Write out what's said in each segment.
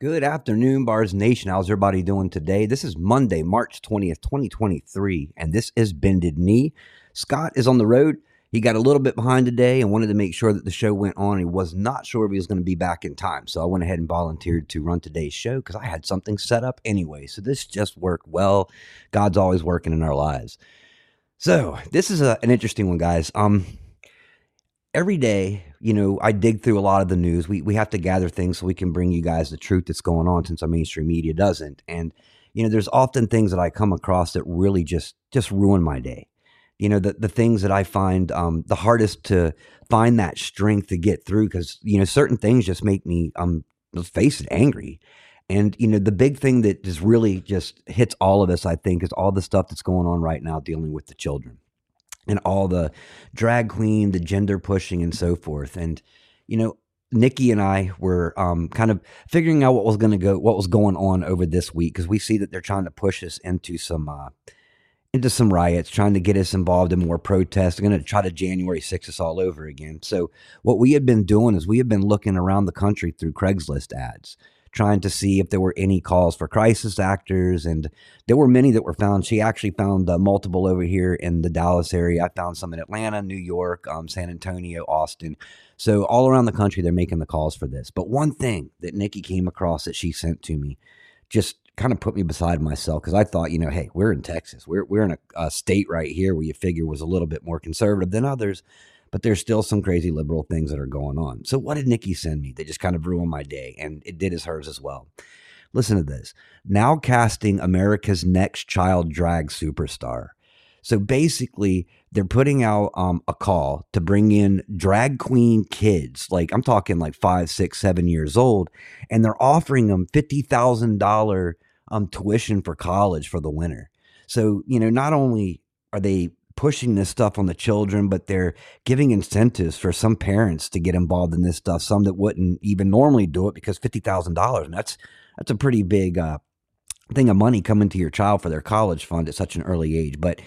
Good afternoon, Bards Nation. How's everybody doing today? This is Monday, March 20th, 2023, and this is Bended Knee. Scott is on the road. He got a little bit behind today and wanted to make sure that the show went on. He was not sure if he was going to be back in time. So I went ahead and volunteered to run today's show because I had something set up anyway. So this just worked well. God's always working in our lives. So this is a, an interesting one, guys. Um, every day, you know, I dig through a lot of the news. We we have to gather things so we can bring you guys the truth that's going on since our mainstream media doesn't. And you know, there's often things that I come across that really just just ruin my day. You know, the the things that I find um, the hardest to find that strength to get through because you know certain things just make me um let's face it angry. And you know, the big thing that just really just hits all of us, I think, is all the stuff that's going on right now dealing with the children and all the drag queen, the gender pushing, and so forth. And you know, Nikki and I were um, kind of figuring out what was going to go, what was going on over this week because we see that they're trying to push us into some uh, into some riots, trying to get us involved in more protests. They're going to try to January 6 us all over again. So what we had been doing is we had been looking around the country through Craigslist ads trying to see if there were any calls for crisis actors, and there were many that were found. She actually found uh, multiple over here in the Dallas area. I found some in Atlanta, New York, um, San Antonio, Austin. So all around the country, they're making the calls for this. But one thing that Nikki came across that she sent to me just kind of put me beside myself because I thought, you know, hey, we're in Texas. We're we're in a, a state right here where you figure was a little bit more conservative than others but there's still some crazy liberal things that are going on. So what did Nikki send me? They just kind of ruined my day, and it did as hers as well. Listen to this. Now casting America's next child drag superstar. So basically, they're putting out um, a call to bring in drag queen kids. Like I'm talking like five, six, seven years old, and they're offering them fifty thousand dollar um, tuition for college for the winter. So you know, not only are they pushing this stuff on the children, but they're giving incentives for some parents to get involved in this stuff. Some that wouldn't even normally do it because fifty thousand dollars, and that's that's a pretty big uh, thing of money coming to your child for their college fund at such an early age. But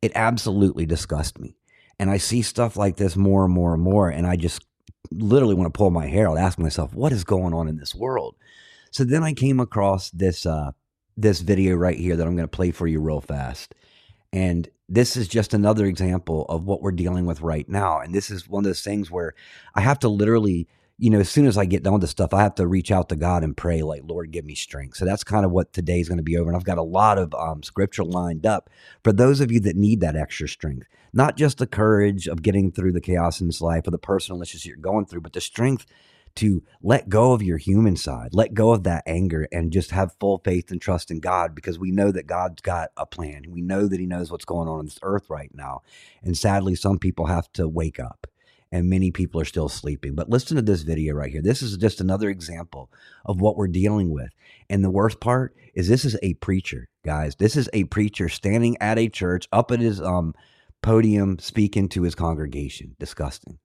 it absolutely disgusts me, and I see stuff like this more and more and more, and I just literally want to pull my hair out, ask myself, what is going on in this world? So then I came across this uh, this video right here that I'm going to play for you real fast. And this is just another example of what we're dealing with right now. And this is one of those things where I have to literally, you know, as soon as I get done with this stuff, I have to reach out to God and pray, like, Lord, give me strength. So that's kind of what today's going to be over. And I've got a lot of um, scripture lined up for those of you that need that extra strength, not just the courage of getting through the chaos in this life or the personal issues you're going through, but the strength to let go of your human side, let go of that anger, and just have full faith and trust in God because we know that God's got a plan. We know that He knows what's going on on this earth right now. And sadly, some people have to wake up and many people are still sleeping. But listen to this video right here. This is just another example of what we're dealing with. And the worst part is this is a preacher, guys. This is a preacher standing at a church up at his um, podium speaking to his congregation. Disgusting.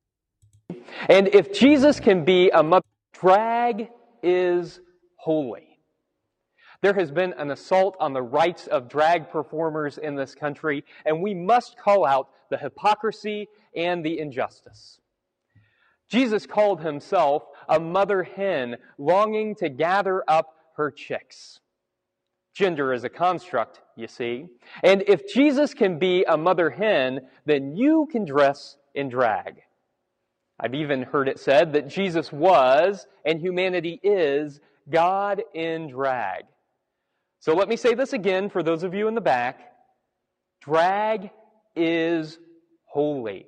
And if Jesus can be a mother, drag is holy. There has been an assault on the rights of drag performers in this country, and we must call out the hypocrisy and the injustice. Jesus called himself a mother hen longing to gather up her chicks. Gender is a construct, you see. And if Jesus can be a mother hen, then you can dress in drag. I've even heard it said that Jesus was and humanity is God in drag. So let me say this again for those of you in the back. Drag is holy.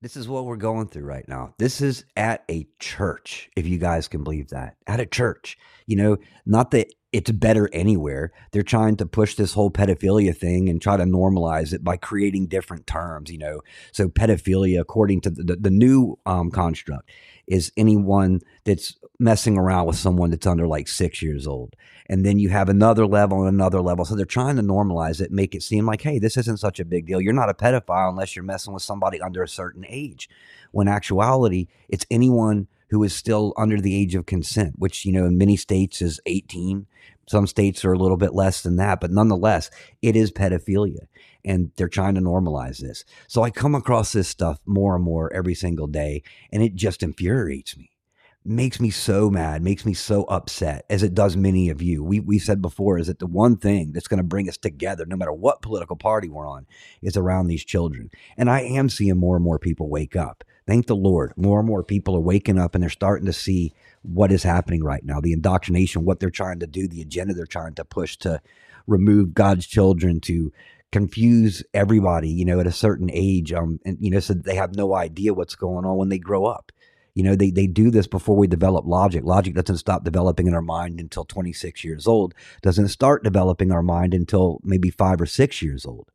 This is what we're going through right now. This is at a church, if you guys can believe that. At a church. You know, not that it's better anywhere. They're trying to push this whole pedophilia thing and try to normalize it by creating different terms, you know. So pedophilia, according to the, the, the new um, construct, is anyone that's messing around with someone that's under like six years old. And then you have another level and another level. So they're trying to normalize it, make it seem like, hey, this isn't such a big deal. You're not a pedophile unless you're messing with somebody under a certain age. When actuality, it's anyone who is still under the age of consent, which, you know, in many states is 18. Some states are a little bit less than that, but nonetheless, it is pedophilia. And they're trying to normalize this. So I come across this stuff more and more every single day, and it just infuriates me makes me so mad, makes me so upset, as it does many of you. We we said before is that the one thing that's going to bring us together, no matter what political party we're on, is around these children. And I am seeing more and more people wake up. Thank the Lord. More and more people are waking up and they're starting to see what is happening right now, the indoctrination, what they're trying to do, the agenda they're trying to push to remove God's children, to confuse everybody, you know, at a certain age, um, and you know, so they have no idea what's going on when they grow up. You know, they, they do this before we develop logic. Logic doesn't stop developing in our mind until 26 years old, doesn't start developing our mind until maybe five or six years old.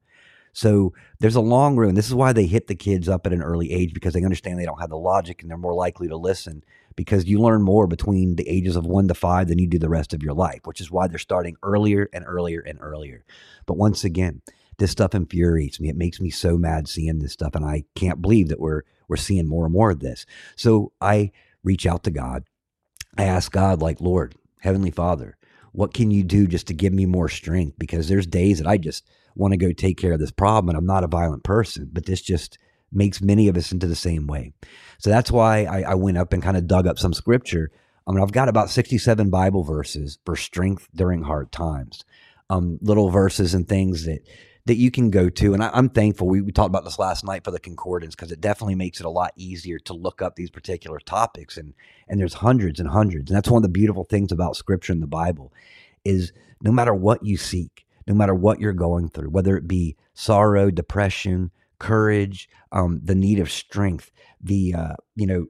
So there's a long road. This is why they hit the kids up at an early age because they understand they don't have the logic and they're more likely to listen because you learn more between the ages of one to five than you do the rest of your life, which is why they're starting earlier and earlier and earlier. But once again, this stuff infuriates me. It makes me so mad seeing this stuff, and I can't believe that we're we're seeing more and more of this. So I reach out to God. I ask God, like, Lord, Heavenly Father, what can you do just to give me more strength? Because there's days that I just want to go take care of this problem, and I'm not a violent person, but this just makes many of us into the same way. So that's why I, I went up and kind of dug up some scripture. I mean, I've got about 67 Bible verses for strength during hard times. Um, little verses and things that that you can go to. And I, am thankful. We, we talked about this last night for the concordance because it definitely makes it a lot easier to look up these particular topics. And and there's hundreds and hundreds. And that's one of the beautiful things about Scripture in the Bible is no matter what you seek, no matter what you're going through, whether it be sorrow, depression, courage, um, the need of strength, the uh, you know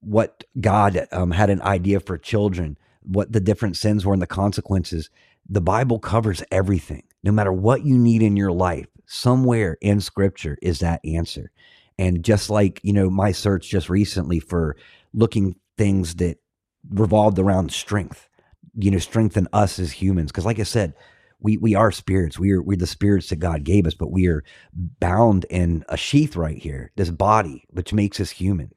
what God um, had an idea for children, what the different sins were and the consequences. The Bible covers everything no matter what you need in your life, somewhere in scripture is that answer. And just like, you know, my search just recently for looking things that revolved around strength, you know, strengthen us as humans. Cause like I said, we we are spirits. We are we're the spirits that God gave us, but we are bound in a sheath right here, this body, which makes us human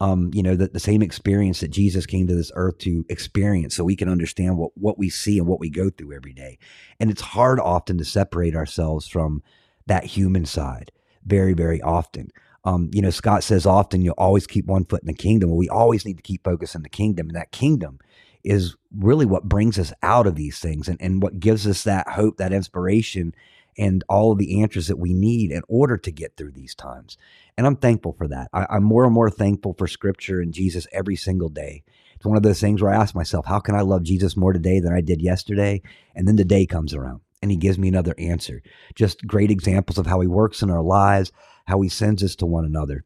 um, you know, the, the same experience that Jesus came to this earth to experience so we can understand what, what we see and what we go through every day. And it's hard often to separate ourselves from that human side very, very often. Um, you know, Scott says often you'll always keep one foot in the kingdom. Well, we always need to keep focused in the kingdom. And that kingdom is really what brings us out of these things and, and what gives us that hope, that inspiration, and all of the answers that we need in order to get through these times. And I'm thankful for that. I, I'm more and more thankful for scripture and Jesus every single day. It's one of those things where I ask myself, how can I love Jesus more today than I did yesterday? And then the day comes around and he gives me another answer. Just great examples of how he works in our lives, how he sends us to one another.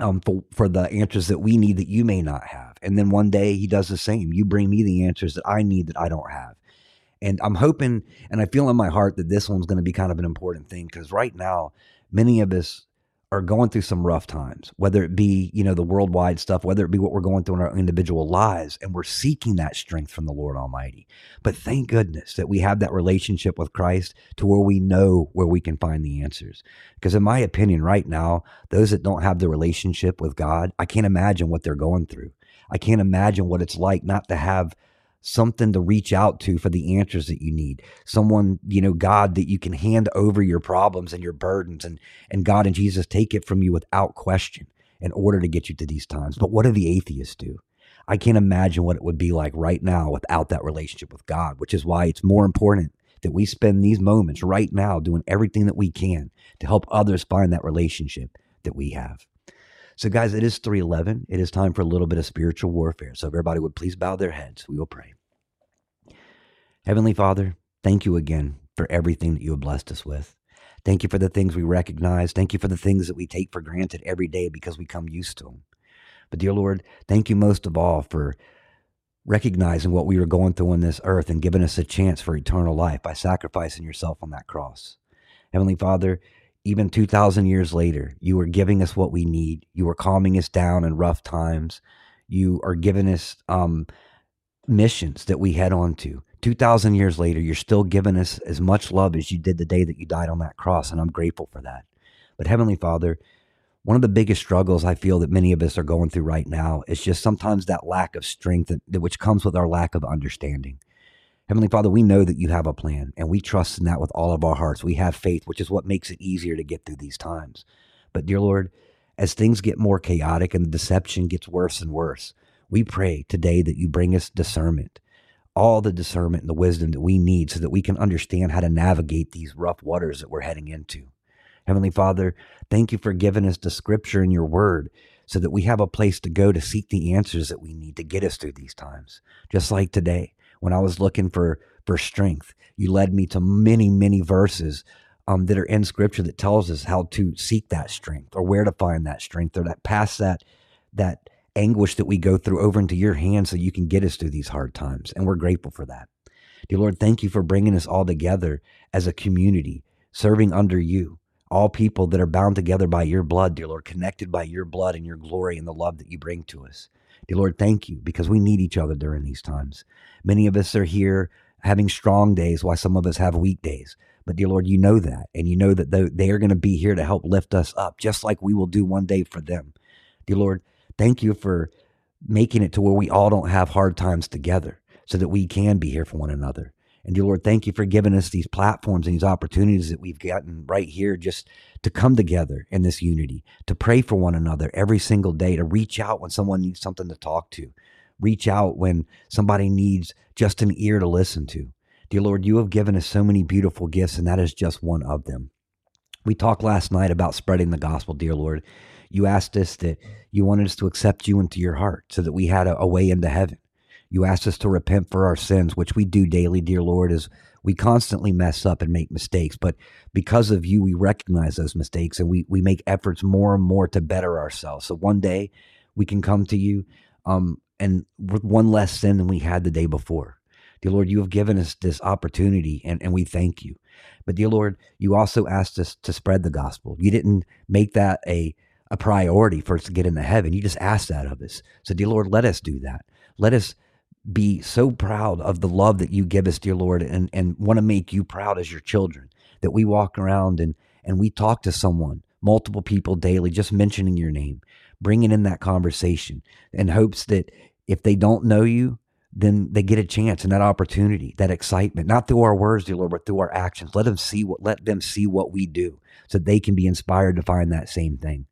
Um, for, for the answers that we need that you may not have. And then one day he does the same. You bring me the answers that I need that I don't have. And I'm hoping and I feel in my heart that this one's going to be kind of an important thing because right now, many of us are going through some rough times, whether it be, you know, the worldwide stuff, whether it be what we're going through in our individual lives, and we're seeking that strength from the Lord Almighty. But thank goodness that we have that relationship with Christ to where we know where we can find the answers. Because in my opinion, right now, those that don't have the relationship with God, I can't imagine what they're going through. I can't imagine what it's like not to have something to reach out to for the answers that you need. Someone you know god that you can hand over your problems and your burdens and and god and jesus take it from you without question in order to get you to these times. But what do the atheists do? I can't imagine what it would be like right now without that relationship with god which is why it's more important that we spend these moments right now doing everything that we can to help others find that relationship that we have so, guys, it is 311. It is time for a little bit of spiritual warfare. So, if everybody would please bow their heads, we will pray. Heavenly Father, thank you again for everything that you have blessed us with. Thank you for the things we recognize. Thank you for the things that we take for granted every day because we come used to them. But, dear Lord, thank you most of all for recognizing what we were going through on this earth and giving us a chance for eternal life by sacrificing yourself on that cross. Heavenly Father, even 2,000 years later, you are giving us what we need. You are calming us down in rough times. You are giving us um, missions that we head on to. 2,000 years later, you're still giving us as much love as you did the day that you died on that cross. And I'm grateful for that. But Heavenly Father, one of the biggest struggles I feel that many of us are going through right now is just sometimes that lack of strength, that, which comes with our lack of understanding. Heavenly Father, we know that you have a plan and we trust in that with all of our hearts. We have faith, which is what makes it easier to get through these times. But, dear Lord, as things get more chaotic and the deception gets worse and worse, We pray today that you bring us discernment, all the discernment and the wisdom that we need so that we can understand how to navigate these rough waters that we're heading into. Heavenly Father, thank you for giving us the scripture in your word so that we have a place to go to seek the answers that we need to get us through these times. Just like today, when I was looking for, for strength, you led me to many, many verses um, that are in scripture that tells us how to seek that strength or where to find that strength or that pass that, that anguish that we go through over into your hands so you can get us through these hard times. And we're grateful for that. Dear Lord, thank you for bringing us all together as a community, serving under you all people that are bound together by your blood, dear Lord, connected by your blood and your glory and the love that you bring to us. Dear Lord, thank you because we need each other during these times. Many of us are here having strong days while some of us have weak days. But dear Lord, you know that. And you know that they are going to be here to help lift us up, just like we will do one day for them. Dear Lord, thank you for making it to where we all don't have hard times together so that we can be here for one another. And dear Lord, thank you for giving us these platforms and these opportunities that we've gotten right here just to come together in this unity, to pray for one another every single day, to reach out when someone needs something to talk to, reach out when somebody needs just an ear to listen to. Dear Lord, you have given us so many beautiful gifts, and that is just one of them. We talked last night about spreading the gospel, dear Lord. You asked us that you wanted us to accept you into your heart so that we had a, a way into heaven. You asked us to repent for our sins, which we do daily, dear Lord, as we constantly mess up and make mistakes. But because of you, we recognize those mistakes and we, we make efforts more and more to better ourselves. So one day we can come to you um, and with one less sin than we had the day before. Dear Lord, you have given us this opportunity and, and we thank you. But dear Lord, you also asked us to spread the gospel. You didn't make that a, a priority for us to get into heaven. You just asked that of us. So, dear Lord, let us do that. Let us be so proud of the love that you give us, dear Lord, and, and want to make you proud as your children. That we walk around and, and we talk to someone, multiple people daily, just mentioning your name, bringing in that conversation in hopes that if they don't know you, then they get a chance and that opportunity, that excitement, not through our words, dear Lord, but through our actions. Let them see what let them see what we do so they can be inspired to find that same thing.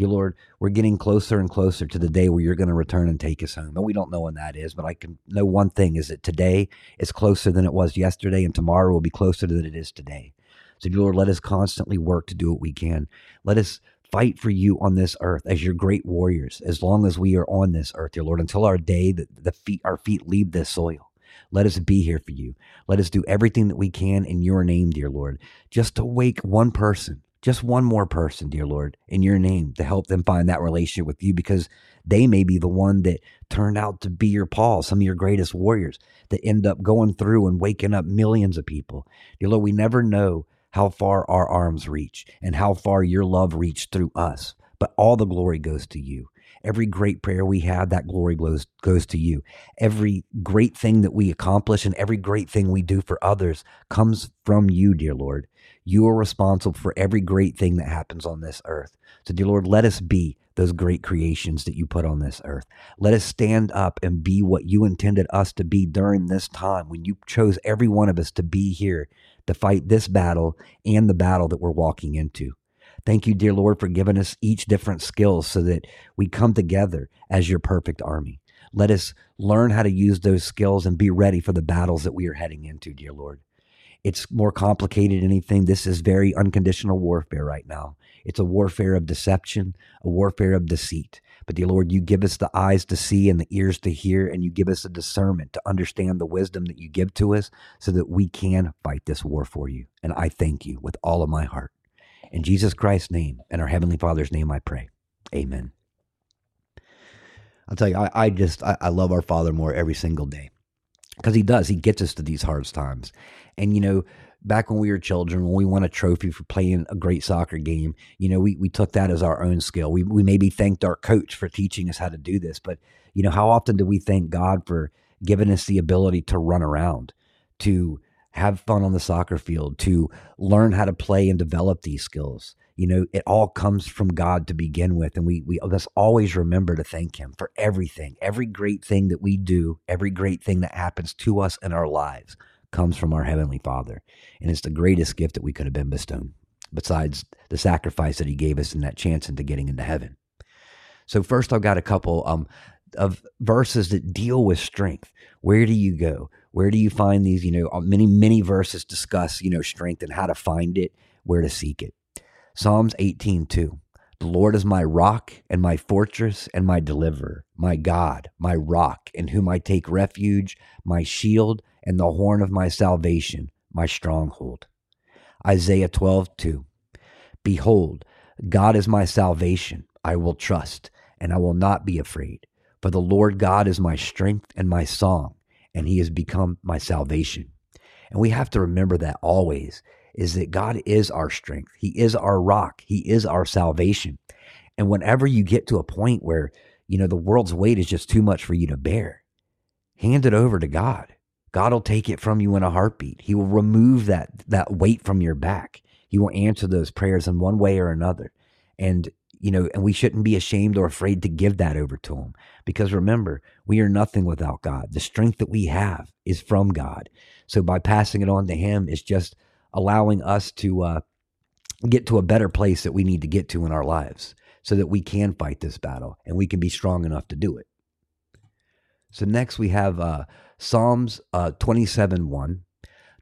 Dear Lord, we're getting closer and closer to the day where you're going to return and take us home. And we don't know when that is, but I can know one thing is that today is closer than it was yesterday, and tomorrow will be closer than it is today. So, dear Lord, let us constantly work to do what we can. Let us fight for you on this earth as your great warriors, as long as we are on this earth, dear Lord, until our day that the feet our feet leave this soil. Let us be here for you. Let us do everything that we can in your name, dear Lord, just to wake one person just one more person, dear Lord, in your name to help them find that relationship with you because they may be the one that turned out to be your Paul, some of your greatest warriors that end up going through and waking up millions of people. Dear Lord, we never know how far our arms reach and how far your love reached through us, but all the glory goes to you. Every great prayer we have, that glory goes, goes to you. Every great thing that we accomplish and every great thing we do for others comes from you, dear Lord. You are responsible for every great thing that happens on this earth. So, dear Lord, let us be those great creations that you put on this earth. Let us stand up and be what you intended us to be during this time when you chose every one of us to be here to fight this battle and the battle that we're walking into. Thank you, dear Lord, for giving us each different skills so that we come together as your perfect army. Let us learn how to use those skills and be ready for the battles that we are heading into, dear Lord. It's more complicated than anything. This is very unconditional warfare right now. It's a warfare of deception, a warfare of deceit. But dear Lord, you give us the eyes to see and the ears to hear, and you give us the discernment to understand the wisdom that you give to us so that we can fight this war for you. And I thank you with all of my heart. In Jesus Christ's name and our Heavenly Father's name, I pray. Amen. I'll tell you, I, I just, I, I love our Father more every single day because he does. He gets us to these hard times. And, you know, back when we were children, when we won a trophy for playing a great soccer game, you know, we, we took that as our own skill. We, we maybe thanked our coach for teaching us how to do this. But, you know, how often do we thank God for giving us the ability to run around, to have fun on the soccer field, to learn how to play and develop these skills? you know, it all comes from God to begin with. And we, we must always remember to thank Him for everything. Every great thing that we do, every great thing that happens to us in our lives comes from our Heavenly Father. And it's the greatest gift that we could have been bestowed, besides the sacrifice that He gave us and that chance into getting into heaven. So, first, I've got a couple um, of verses that deal with strength. Where do you go? Where do you find these? You know, uh, many many verses discuss you know strength and how to find it, where to seek it. Psalms 18:2. The Lord is my rock and my fortress and my deliverer, my God, my rock, in whom I take refuge, my shield and the horn of my salvation, my stronghold. Isaiah 12:2. Behold, God is my salvation. I will trust, and I will not be afraid. For the Lord God is my strength and my song, and he has become my salvation. And we have to remember that always is that God is our strength. He is our rock. He is our salvation. And whenever you get to a point where, you know, the world's weight is just too much for you to bear, hand it over to God. God will take it from you in a heartbeat. He will remove that that weight from your back. He will answer those prayers in one way or another. And you know, and we shouldn't be ashamed or afraid to give that over to him because remember, we are nothing without God. The strength that we have is from God. So by passing it on to him is just allowing us to uh, get to a better place that we need to get to in our lives so that we can fight this battle and we can be strong enough to do it. So next we have uh, Psalms uh, 27 1.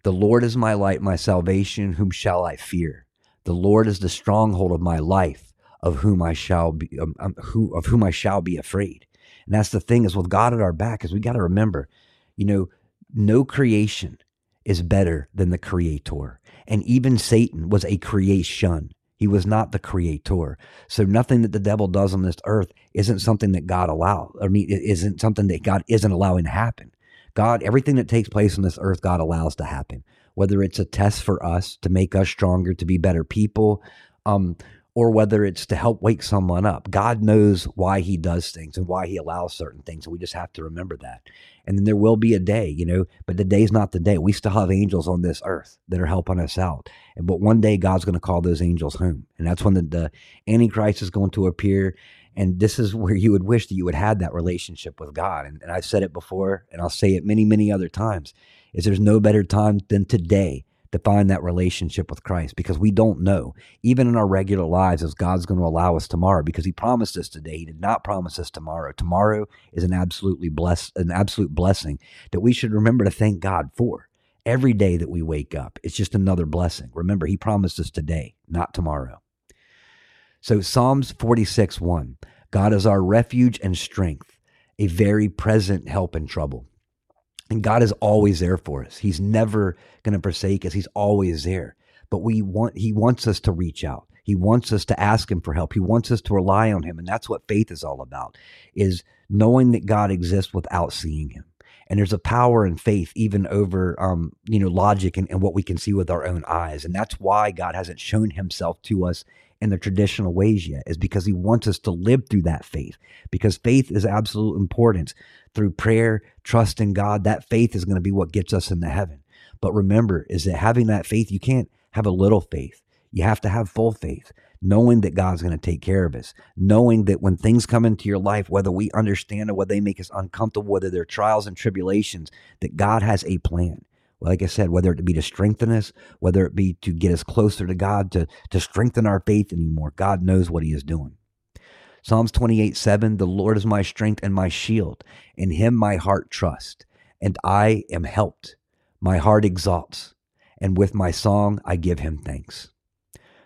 The Lord is my light, my salvation. Whom shall I fear? The Lord is the stronghold of my life, of whom I shall be, um, um, who, of whom I shall be afraid. And that's the thing is with God at our back, is we got to remember, you know, no creation is better than the Creator, and even Satan was a creation. He was not the creator. So nothing that the devil does on this earth isn't something that God allows. I mean, isn't something that God isn't allowing to happen. God, everything that takes place on this earth, God allows to happen. Whether it's a test for us to make us stronger, to be better people, um, or whether it's to help wake someone up. God knows why he does things and why he allows certain things. And we just have to remember that. And then there will be a day, you know, but the day's not the day. We still have angels on this earth that are helping us out. But one day God's going to call those angels home. And that's when the, the Antichrist is going to appear. And this is where you would wish that you would have that relationship with God. And, and I've said it before, and I'll say it many, many other times, is there's no better time than today to find that relationship with Christ because we don't know, even in our regular lives, as God's going to allow us tomorrow because He promised us today. He did not promise us tomorrow. Tomorrow is an absolutely blessed, an absolute blessing that we should remember to thank God for. Every day that we wake up, it's just another blessing. Remember, He promised us today, not tomorrow. So, Psalms 46 1 God is our refuge and strength, a very present help in trouble. And God is always there for us. He's never going to forsake us. He's always there. But we want he wants us to reach out. He wants us to ask him for help. He wants us to rely on him. And that's what faith is all about, is knowing that God exists without seeing him. And there's a power in faith even over um, you know, logic and, and what we can see with our own eyes. And that's why God hasn't shown himself to us in the traditional ways yet, is because he wants us to live through that faith. Because faith is absolute importance through prayer, trust in God, that faith is going to be what gets us into heaven. But remember, is that having that faith, you can't have a little faith. You have to have full faith, knowing that God's going to take care of us, knowing that when things come into your life, whether we understand or whether they make us uncomfortable, whether they're trials and tribulations, that God has a plan. Like I said, whether it be to strengthen us, whether it be to get us closer to God, to, to strengthen our faith anymore, God knows what He is doing. Psalms 28 7 The Lord is my strength and my shield. In him my heart trusts, and I am helped. My heart exalts, and with my song I give him thanks.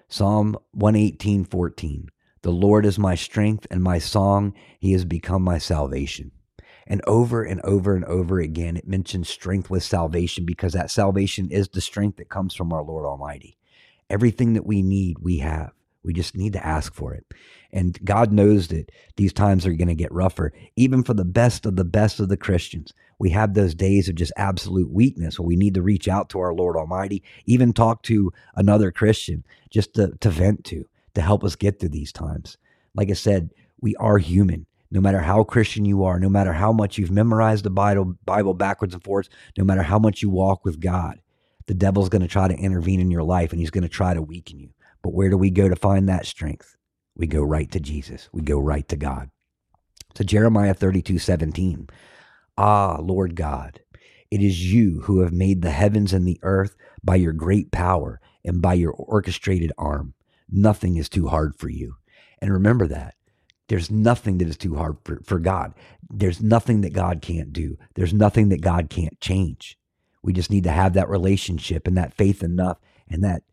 Psalm 118 14 The Lord is my strength and my song. He has become my salvation. And over and over and over again, it mentions strength with salvation because that salvation is the strength that comes from our Lord Almighty. Everything that we need, we have. We just need to ask for it. And God knows that these times are going to get rougher, even for the best of the best of the Christians. We have those days of just absolute weakness where we need to reach out to our Lord Almighty, even talk to another Christian just to, to vent to, to help us get through these times. Like I said, we are human. No matter how Christian you are, no matter how much you've memorized the Bible, Bible backwards and forwards, no matter how much you walk with God, the devil's going to try to intervene in your life and he's going to try to weaken you. But where do we go to find that strength? We go right to Jesus. We go right to God. So Jeremiah 32 17. Ah, Lord God, it is you who have made the heavens and the earth by your great power and by your orchestrated arm. Nothing is too hard for you. And remember that. There's nothing that is too hard for, for God. There's nothing that God can't do. There's nothing that God can't change. We just need to have that relationship and that faith enough and that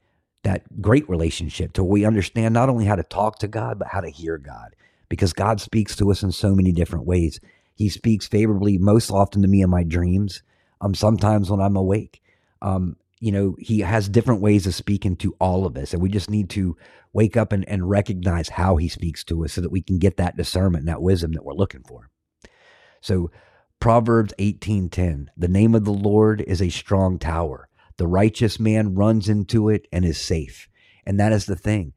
that great relationship to we understand not only how to talk to God, but how to hear God. Because God speaks to us in so many different ways. He speaks favorably most often to me in my dreams. Um, sometimes when I'm awake. Um, you know, he has different ways of speaking to all of us. And we just need to wake up and, and recognize how he speaks to us so that we can get that discernment and that wisdom that we're looking for. So Proverbs 18:10, the name of the Lord is a strong tower. The righteous man runs into it and is safe. And that is the thing.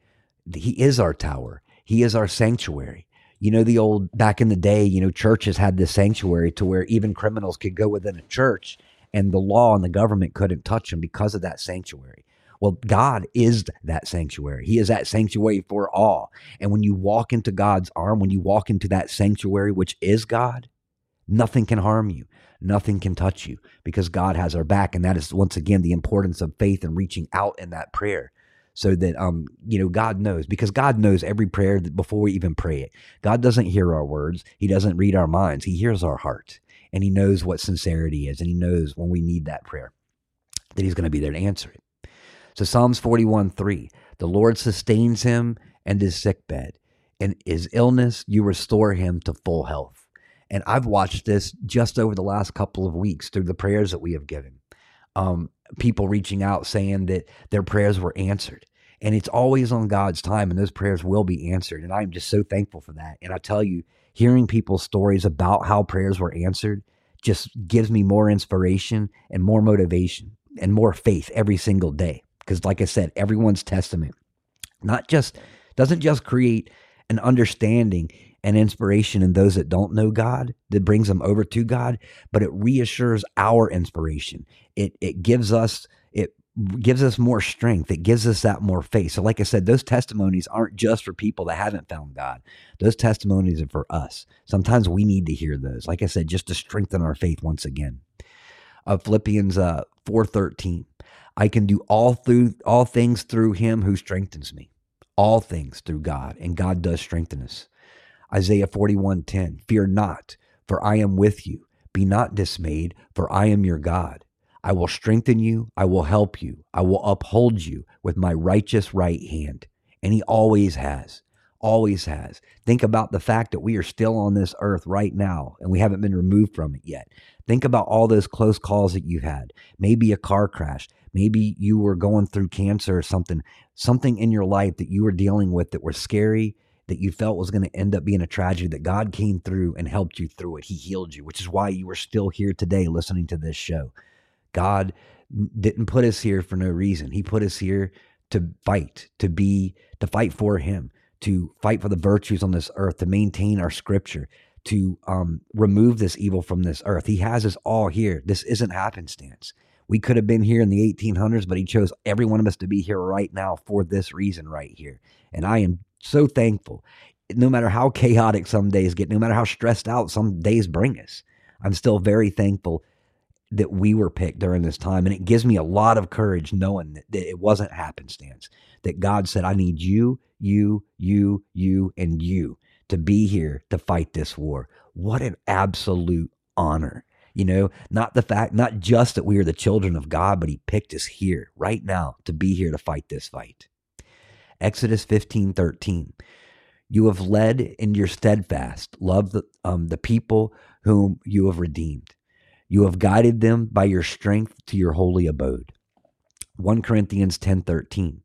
He is our tower. He is our sanctuary. You know, the old back in the day, you know, churches had this sanctuary to where even criminals could go within a church and the law and the government couldn't touch him because of that sanctuary. Well, God is that sanctuary. He is that sanctuary for all. And when you walk into God's arm, when you walk into that sanctuary, which is God, nothing can harm you. Nothing can touch you because God has our back. And that is, once again, the importance of faith and reaching out in that prayer so that um you know God knows because God knows every prayer before we even pray it. God doesn't hear our words. He doesn't read our minds. He hears our heart and he knows what sincerity is and he knows when we need that prayer that he's going to be there to answer it. So Psalms 41 3, the Lord sustains him and his sick bed. In his illness, you restore him to full health. And I've watched this just over the last couple of weeks through the prayers that we have given. Um, people reaching out saying that their prayers were answered. And it's always on God's time, and those prayers will be answered. And I'm just so thankful for that. And I tell you, hearing people's stories about how prayers were answered just gives me more inspiration and more motivation and more faith every single day. Because, like I said, everyone's testament not just doesn't just create an understanding and inspiration in those that don't know God, that brings them over to God, but it reassures our inspiration. It it gives us it gives us more strength. It gives us that more faith. So, like I said, those testimonies aren't just for people that haven't found God. Those testimonies are for us. Sometimes we need to hear those. Like I said, just to strengthen our faith once again. Uh, Philippians uh, four thirteen. I can do all through all things through Him who strengthens me. All things through God, and God does strengthen us. Isaiah 41:10 Fear not for I am with you be not dismayed for I am your God I will strengthen you. I will help you. I will uphold you with my righteous right hand. And he always has always has. Think about the fact that we are still on this earth right now and we haven't been removed from it yet. Think about all those close calls that you had. Maybe a car crash. Maybe you were going through cancer or something something in your life that you were dealing with that was scary that you felt was going to end up being a tragedy, that God came through and helped you through it. He healed you, which is why you are still here today listening to this show. God didn't put us here for no reason. He put us here to fight, to be, to fight for Him, to fight for the virtues on this earth, to maintain our scripture, to um, remove this evil from this earth. He has us all here. This isn't happenstance. We could have been here in the 1800s, but He chose every one of us to be here right now for this reason right here. And I am so thankful. No matter how chaotic some days get, no matter how stressed out some days bring us, I'm still very thankful that we were picked during this time. And it gives me a lot of courage knowing that, that it wasn't happenstance, that God said, I need you, you, you, you, and you to be here to fight this war. What an absolute honor. You know, not the fact, not just that we are the children of God, but He picked us here right now to be here to fight this fight. Exodus 15 13. You have led in your steadfast love the, um, the people whom you have redeemed. You have guided them by your strength to your holy abode. 1 Corinthians 10:13.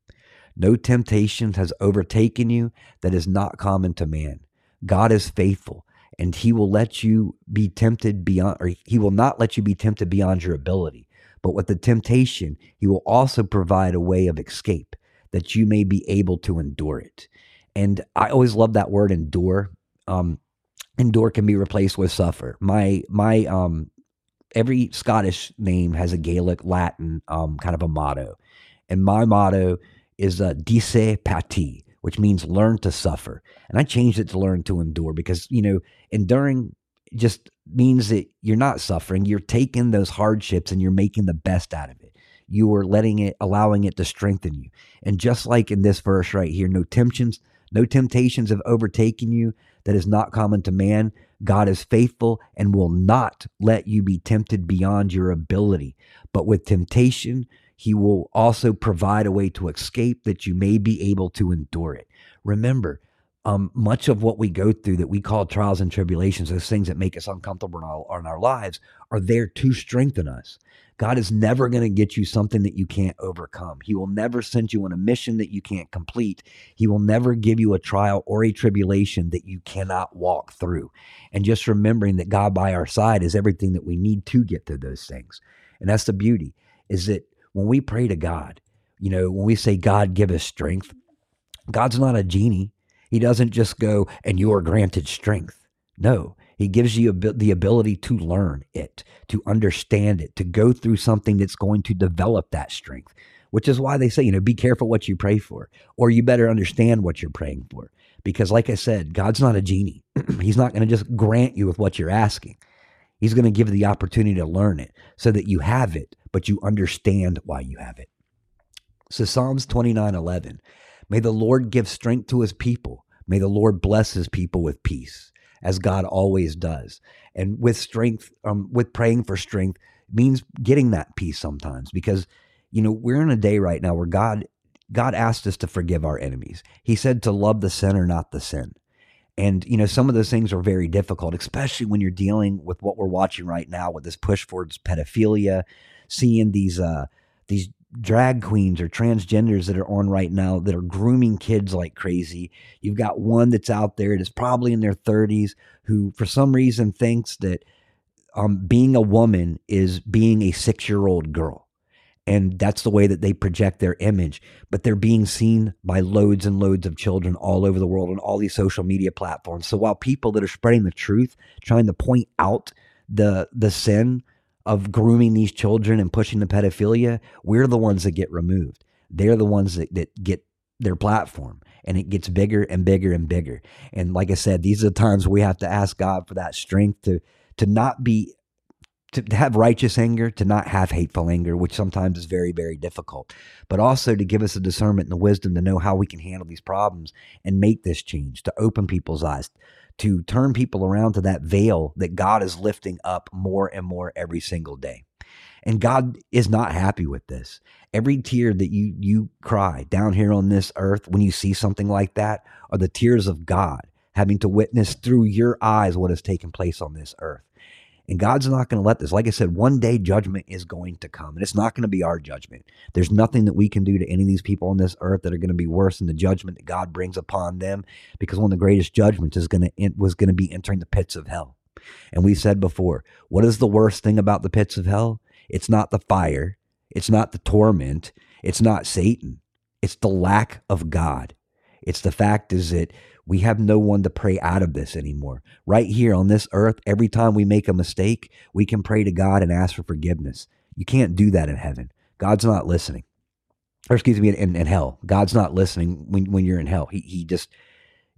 No temptation has overtaken you that is not common to man. God is faithful, and he will let you be tempted beyond, or he will not let you be tempted beyond your ability. But with the temptation, he will also provide a way of escape that you may be able to endure it. And I always love that word endure. Um, endure can be replaced with suffer. My my um every Scottish name has a Gaelic Latin um kind of a motto. And my motto is uh, Disce Pati, which means learn to suffer. And I changed it to learn to endure because, you know, enduring just means that you're not suffering. You're taking those hardships and you're making the best out of it you are letting it, allowing it to strengthen you. And just like in this verse right here, no temptations, No temptations have overtaken you that is not common to man. God is faithful and will not let you be tempted beyond your ability. But with temptation, he will also provide a way to escape that you may be able to endure it. Remember, um, much of what we go through that we call trials and tribulations, those things that make us uncomfortable in our, in our lives, are there to strengthen us. God is never going to get you something that you can't overcome. He will never send you on a mission that you can't complete. He will never give you a trial or a tribulation that you cannot walk through. And just remembering that God by our side is everything that we need to get through those things. And that's the beauty is that when we pray to God, you know, when we say, God, give us strength, God's not a genie. He doesn't just go and you are granted strength. No, he gives you the ability to learn it, to understand it, to go through something that's going to develop that strength, which is why they say, you know, be careful what you pray for, or you better understand what you're praying for. Because, like I said, God's not a genie. He's not going to just grant you with what you're asking. He's going to give you the opportunity to learn it so that you have it, but you understand why you have it. So, Psalms 29 11 May the Lord give strength to his people. May the Lord bless his people with peace, as God always does. And with strength, um, with praying for strength means getting that peace sometimes because, you know, we're in a day right now where God God asked us to forgive our enemies. He said to love the sinner, not the sin. And, you know, some of those things are very difficult, especially when you're dealing with what we're watching right now with this push towards pedophilia, seeing these, uh, these drag queens or transgenders that are on right now that are grooming kids like crazy. You've got one that's out there that's probably in their 30s who, for some reason, thinks that um, being a woman is being a six year old girl. And that's the way that they project their image. But they're being seen by loads and loads of children all over the world on all these social media platforms. So while people that are spreading the truth, trying to point out the the sin, of grooming these children and pushing the pedophilia, we're the ones that get removed. They're the ones that, that get their platform and it gets bigger and bigger and bigger. And like I said, these are the times we have to ask God for that strength to to not be to have righteous anger, to not have hateful anger, which sometimes is very, very difficult, but also to give us the discernment and the wisdom to know how we can handle these problems and make this change, to open people's eyes, to turn people around to that veil that God is lifting up more and more every single day. And God is not happy with this. Every tear that you you cry down here on this earth when you see something like that are the tears of God having to witness through your eyes what has taken place on this earth. And God's not going to let this. Like I said, one day judgment is going to come, and it's not going to be our judgment. There's nothing that we can do to any of these people on this earth that are going to be worse than the judgment that God brings upon them, because one of the greatest judgments is going to was going to be entering the pits of hell. And we said before, what is the worst thing about the pits of hell? It's not the fire, it's not the torment, it's not Satan. It's the lack of God. It's the fact is that we have no one to pray out of this anymore. Right here on this earth, every time we make a mistake, we can pray to God and ask for forgiveness. You can't do that in heaven. God's not listening. Or excuse me, in, in hell. God's not listening when, when you're in hell. He, he just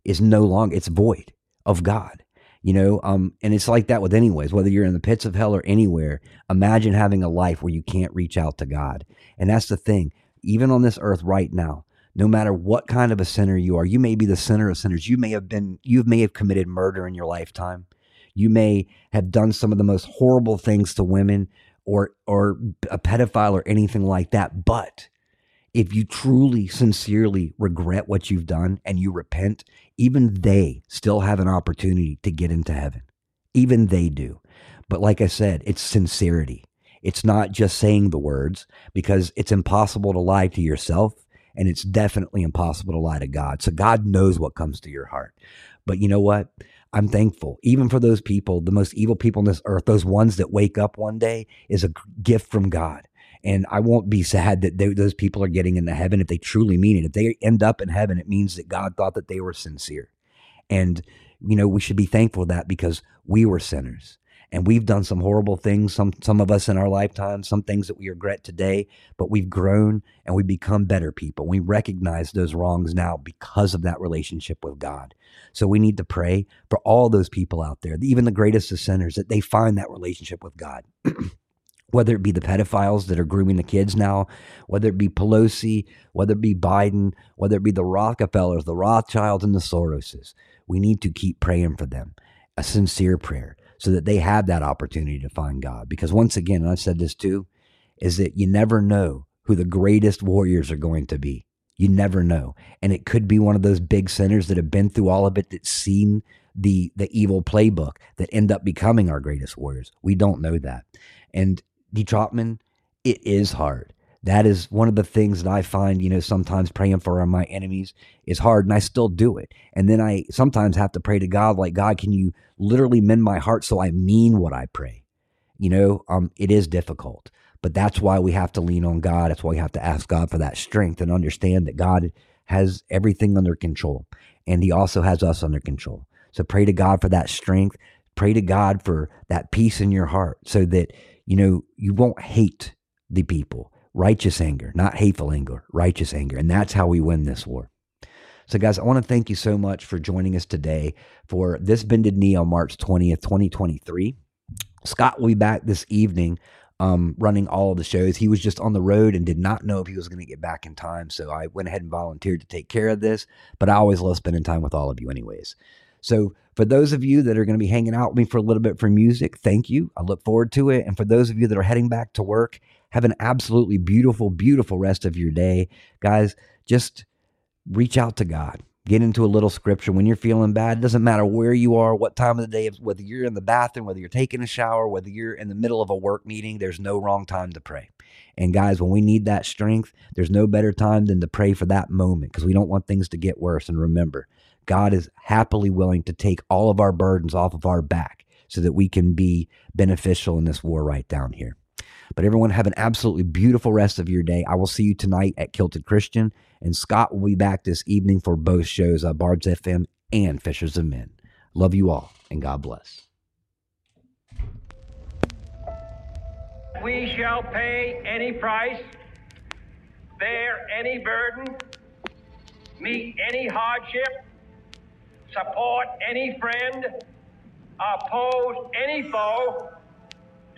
is no longer, it's void of God. You know, um, and it's like that with anyways, whether you're in the pits of hell or anywhere, imagine having a life where you can't reach out to God. And that's the thing. Even on this earth right now, no matter what kind of a sinner you are. You may be the sinner of sinners. You may have been, you may have committed murder in your lifetime. You may have done some of the most horrible things to women or or a pedophile or anything like that. But if you truly, sincerely regret what you've done and you repent, even they still have an opportunity to get into heaven. Even they do. But like I said, it's sincerity. It's not just saying the words because it's impossible to lie to yourself and it's definitely impossible to lie to God. So God knows what comes to your heart. But you know what? I'm thankful, even for those people, the most evil people on this earth, those ones that wake up one day is a gift from God. And I won't be sad that they, those people are getting into heaven if they truly mean it. If they end up in heaven, it means that God thought that they were sincere. And, you know, we should be thankful for that because we were sinners and we've done some horrible things some some of us in our lifetime some things that we regret today but we've grown and we become better people. We recognize those wrongs now because of that relationship with god. So we need to pray for all those people out there even the greatest of sinners that they find that relationship with god. Whether it be the pedophiles that are grooming the kids now, whether it be Pelosi, whether it be Biden, whether it be the Rockefellers, the Rothschilds, and the Soroses. We need to keep praying for them, a sincere prayer, so that they have that opportunity to find God. Because once again, and I've said this too, is that you never know who the greatest warriors are going to be. You never know. And it could be one of those big sinners that have been through all of it, that's seen the the evil playbook that end up becoming our greatest warriors. We don't know that. And D. Trotman, it is hard. That is one of the things that I find, you know, sometimes praying for my enemies is hard and I still do it. And then I sometimes have to pray to God, like, God, can you literally mend my heart so I mean what I pray? You know, um, it is difficult, but that's why we have to lean on God. That's why we have to ask God for that strength and understand that God has everything under control and He also has us under control. So pray to God for that strength. Pray to God for that peace in your heart so that you know, you won't hate the people. Righteous anger, not hateful anger, righteous anger. And that's how we win this war. So, guys, I want to thank you so much for joining us today for this Bended Knee on March 20th, 2023. Scott will be back this evening um, running all of the shows. He was just on the road and did not know if he was going to get back in time. So I went ahead and volunteered to take care of this. But I always love spending time with all of you, anyways. So for those of you that are going to be hanging out with me for a little bit for music, thank you. I look forward to it. And for those of you that are heading back to work, have an absolutely beautiful, beautiful rest of your day. Guys, just reach out to God. Get into a little scripture when you're feeling bad. It doesn't matter where you are, what time of the day, whether you're in the bathroom, whether you're taking a shower, whether you're in the middle of a work meeting, there's no wrong time to pray. And guys, when we need that strength, there's no better time than to pray for that moment because we don't want things to get worse. And remember, God is happily willing to take all of our burdens off of our back so that we can be beneficial in this war right down here. But everyone, have an absolutely beautiful rest of your day. I will see you tonight at Kilted Christian, and Scott will be back this evening for both shows, uh, Bards FM and Fishers of Men. Love you all, and God bless. We shall pay any price, bear any burden, meet any hardship support any friend, oppose any foe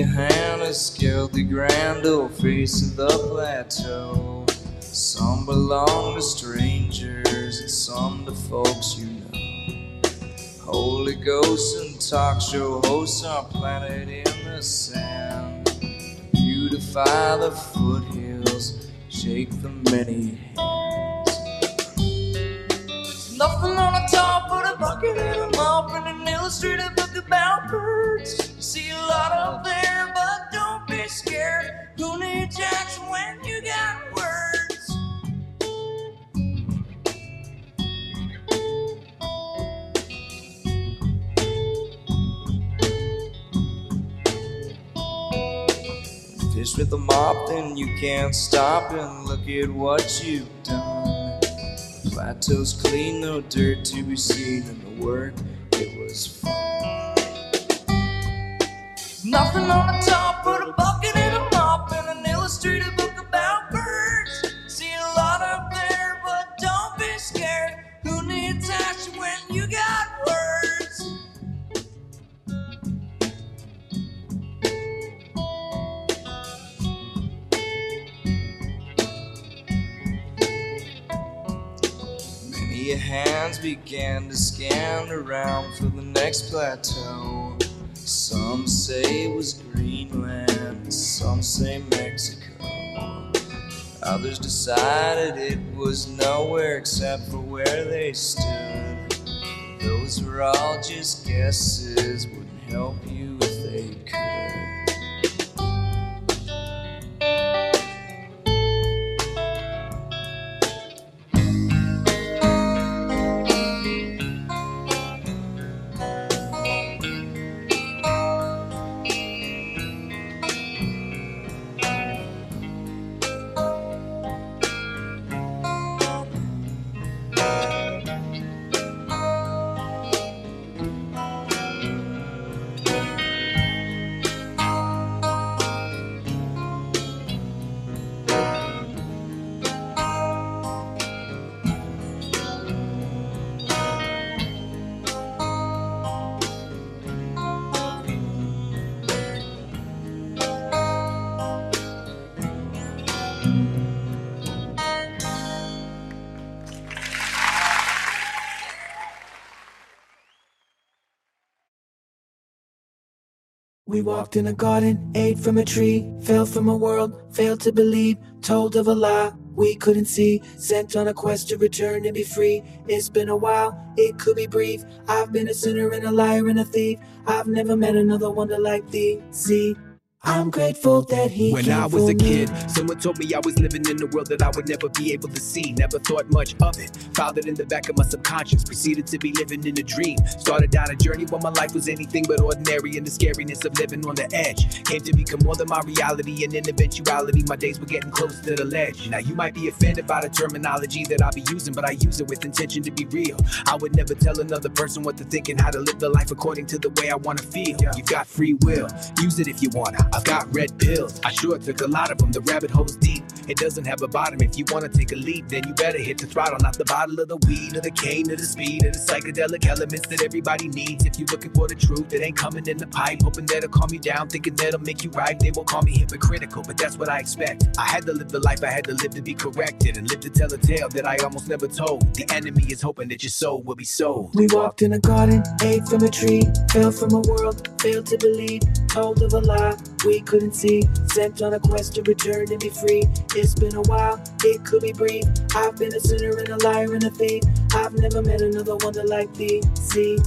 A hand has scaled the grand old face of the plateau. Some belong to strangers and some to folks you know. Holy ghosts and talk show hosts are planted in the sand. Beautify the foothills, shake the many hands. There's nothing on the top but a bucket and a mop and an illustrated book about birds. You see a lot up there, but don't be scared. Who needs action when you got words? Fish with a mop, then you can't stop and look at what you've done. Plateau's clean, no dirt to be seen, and the work it was fun. Nothing on the top but a bucket and a mop and an illustrated book about birds. See a lot up there, but don't be scared. Who needs action when you got words? Many hands began to scan around for the next plateau. Some say it was Greenland, some say Mexico. Others decided it was nowhere except for where they stood. Those were all just guesses, wouldn't help you if they could. We walked in a garden, ate from a tree, fell from a world, failed to believe, told of a lie we couldn't see, sent on a quest to return and be free. It's been a while, it could be brief. I've been a sinner and a liar and a thief. I've never met another wonder like thee. See, I'm grateful that he When I was a kid, someone told me I was living in a world that I would never be able to see. Never thought much of it. Filed it in the back of my subconscious. Proceeded to be living in a dream. Started down a journey where my life was anything but ordinary, and the scariness of living on the edge came to become more than my reality. And in eventuality, my days were getting close to the ledge. Now you might be offended by the terminology that I be using, but I use it with intention to be real. I would never tell another person what to think and how to live the life according to the way I want to feel. You've got free will. Use it if you wanna. I've got red pills. I sure took a lot of them. The rabbit hole's deep. It doesn't have a bottom. If you wanna take a leap, then you better hit the throttle, not the bottle of the weed or the cane or the speed or the psychedelic elements that everybody needs. If you're looking for the truth, it ain't coming in the pipe. Hoping that'll calm you down, thinking that'll make you right. They will call me hypocritical, but that's what I expect. I had to live the life I had to live to be corrected and live to tell a tale that I almost never told. The enemy is hoping that your soul will be sold. We walked in a garden, ate from a tree, fell from a world, failed to believe, told of a lie we couldn't see, sent on a quest to return and be free. It's been a while, it could be brief. I've been a sinner and a liar and a thief. I've never met another wonder like thee. See,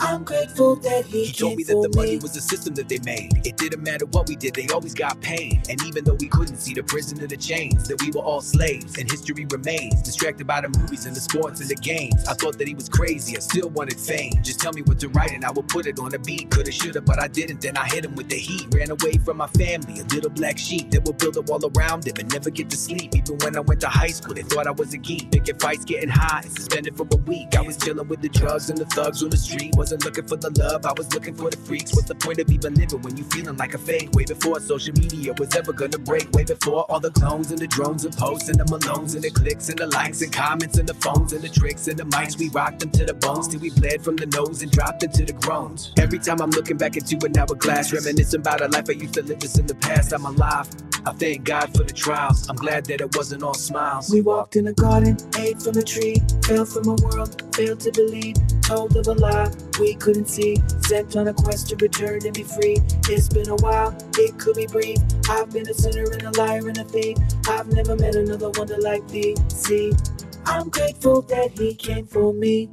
I'm grateful that he, He told me that the money me. was a system that they made. It didn't matter what we did, they always got paid. And even though we couldn't see the prison of the chains, that we were all slaves, and history remains. Distracted by the movies and the sports and the games. I thought that he was crazy, I still wanted fame. Just tell me what to write and I will put it on a beat. Coulda, shoulda, but I didn't. Then I hit him with the heat. Ran away from my family, a little black sheep that would build a wall around him and never get to sleep. Even when I went to high school, they thought I was a geek. Picking fights, getting high, and suspended for a week. I was chilling with the drugs and the thugs on the street. Wasn't wasn't looking for the love, I was looking for the freaks. What's the point of even living when you feeling like a fake? Way before social media was ever gonna break. Way before all the clones and the drones and posts and the Malones and the clicks and the likes and comments and the phones and the tricks and the mics. We rocked them to the bones till we bled from the nose and dropped into the groans. Every time I'm looking back into an hourglass, reminiscing about a life I used to live just in the past. I'm alive. I thank God for the trials. I'm glad that it wasn't all smiles. We walked in a garden, ate from a tree, fell from a world, failed to believe, told of a lie we couldn't see, sent on a quest to return and be free. It's been a while, it could be brief. I've been a sinner and a liar and a thief. I've never met another wonder like thee. See, I'm grateful that he came for me.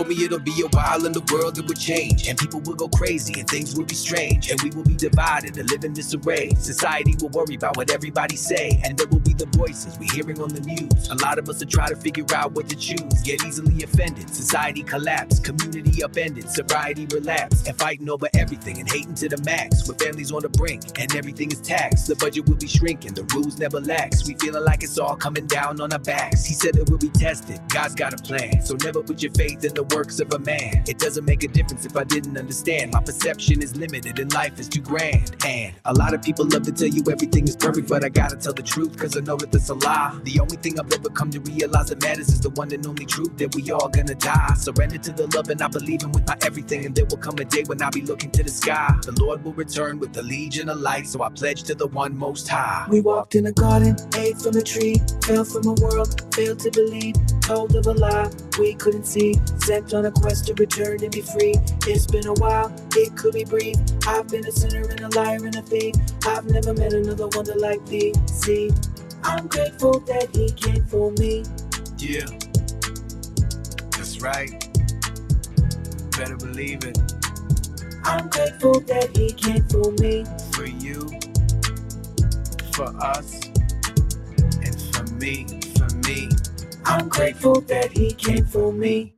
Told me it'll be a while and the world it would change. And people will go crazy and things will be strange. And we will be divided and live in disarray. Society will worry about what everybody say. And there will be the voices we hearing on the news. A lot of us will try to figure out what to choose. Get easily offended. Society collapse. Community upended. Sobriety relapse. And fighting over everything and hating to the max. With families on the brink and everything is taxed. The budget will be shrinking. The rules never lax. We feeling like it's all coming down on our backs. He said it will be tested. God's got a plan. So never put your faith in the works of a man. It doesn't make a difference if I didn't understand. My perception is limited and life is too grand. And a lot of people love to tell you everything is perfect, but I gotta tell the truth because I know that that's a lie. The only thing I've ever come to realize that matters is the one and only truth that we all gonna die. Surrender to the love and I believe in with my everything. And there will come a day when I'll be looking to the sky. The Lord will return with the legion of light. So I pledge to the one most high. We walked in a garden, ate from a tree, fell from a world, failed to believe, told of a lie we couldn't see, on a quest to return and be free. It's been a while, it could be brief. I've been a sinner and a liar and a thief. I've never met another wonder like thee. See, I'm grateful that he came for me. Yeah, that's right. Better believe it. I'm grateful that he came for me. For you, for us, and for me, for me. I'm grateful that he came for me.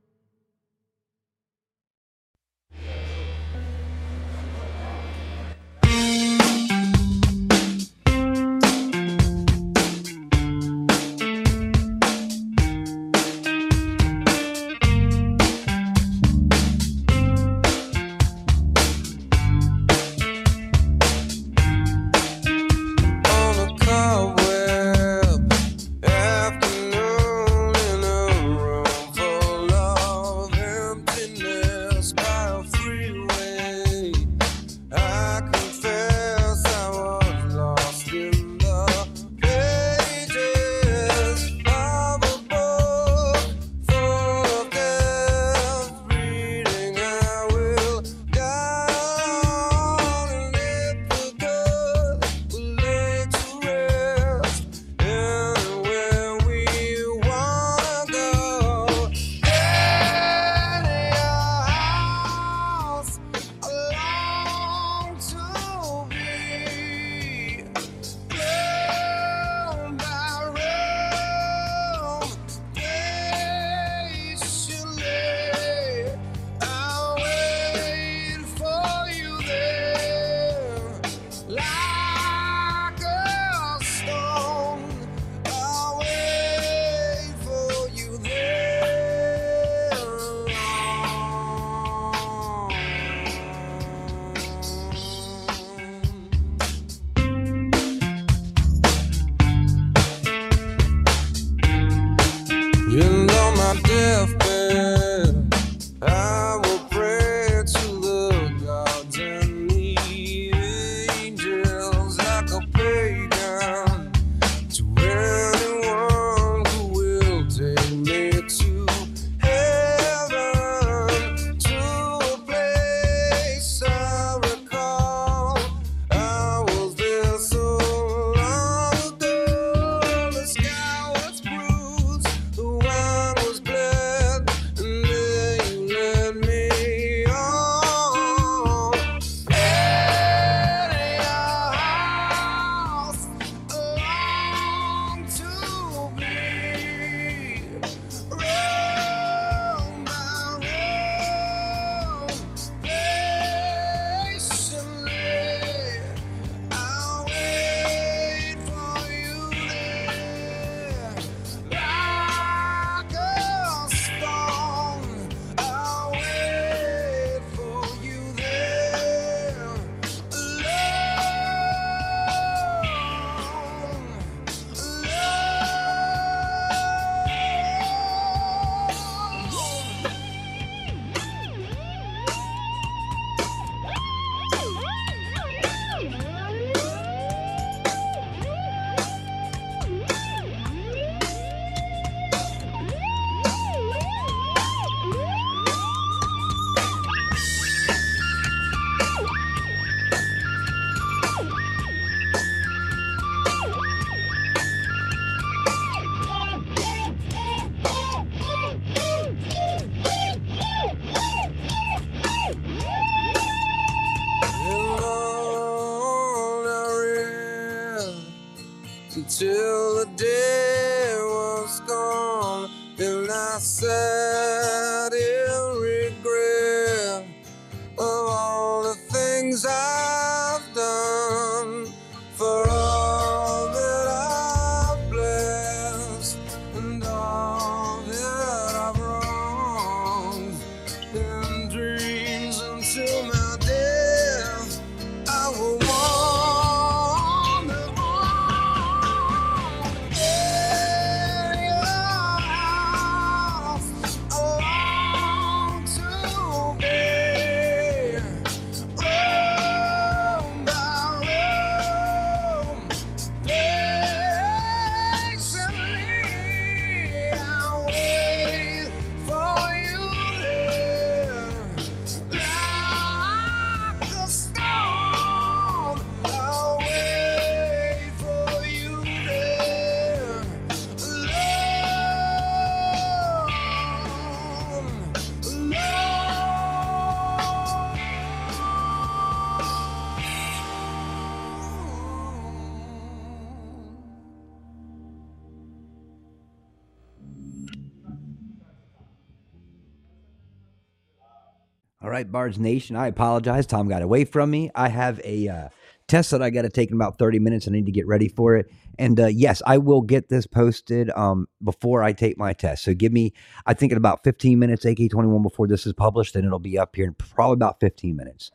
Right, Bards Nation, I apologize. Tom got away from me. I have a uh, test that I got to take in about 30 minutes. I need to get ready for it. And uh, yes, I will get this posted um, before I take my test. So give me, I think, in about 15 minutes, AK21 before this is published, and it'll be up here in probably about 15 minutes.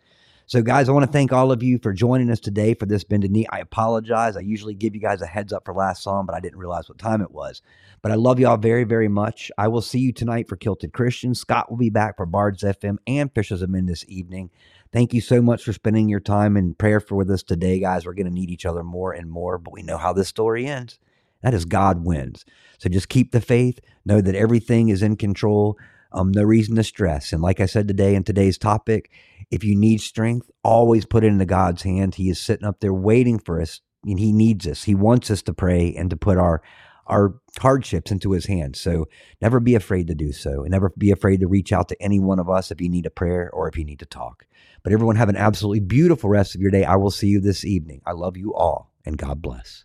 So, guys, I want to thank all of you for joining us today for this Bended Knee. I apologize. I usually give you guys a heads up for last song, but I didn't realize what time it was. But I love y'all very, very much. I will see you tonight for Kilted Christians. Scott will be back for Bards FM and Fishers of Men this evening. Thank you so much for spending your time in prayer for with us today, guys. We're going to need each other more and more, but we know how this story ends. That is God wins. So just keep the faith. Know that everything is in control. Um, no reason to stress. And like I said today in today's topic, if you need strength, always put it into God's hand. He is sitting up there waiting for us, and He needs us. He wants us to pray and to put our our hardships into His hands. So never be afraid to do so, and never be afraid to reach out to any one of us if you need a prayer or if you need to talk. But everyone have an absolutely beautiful rest of your day. I will see you this evening. I love you all, and God bless.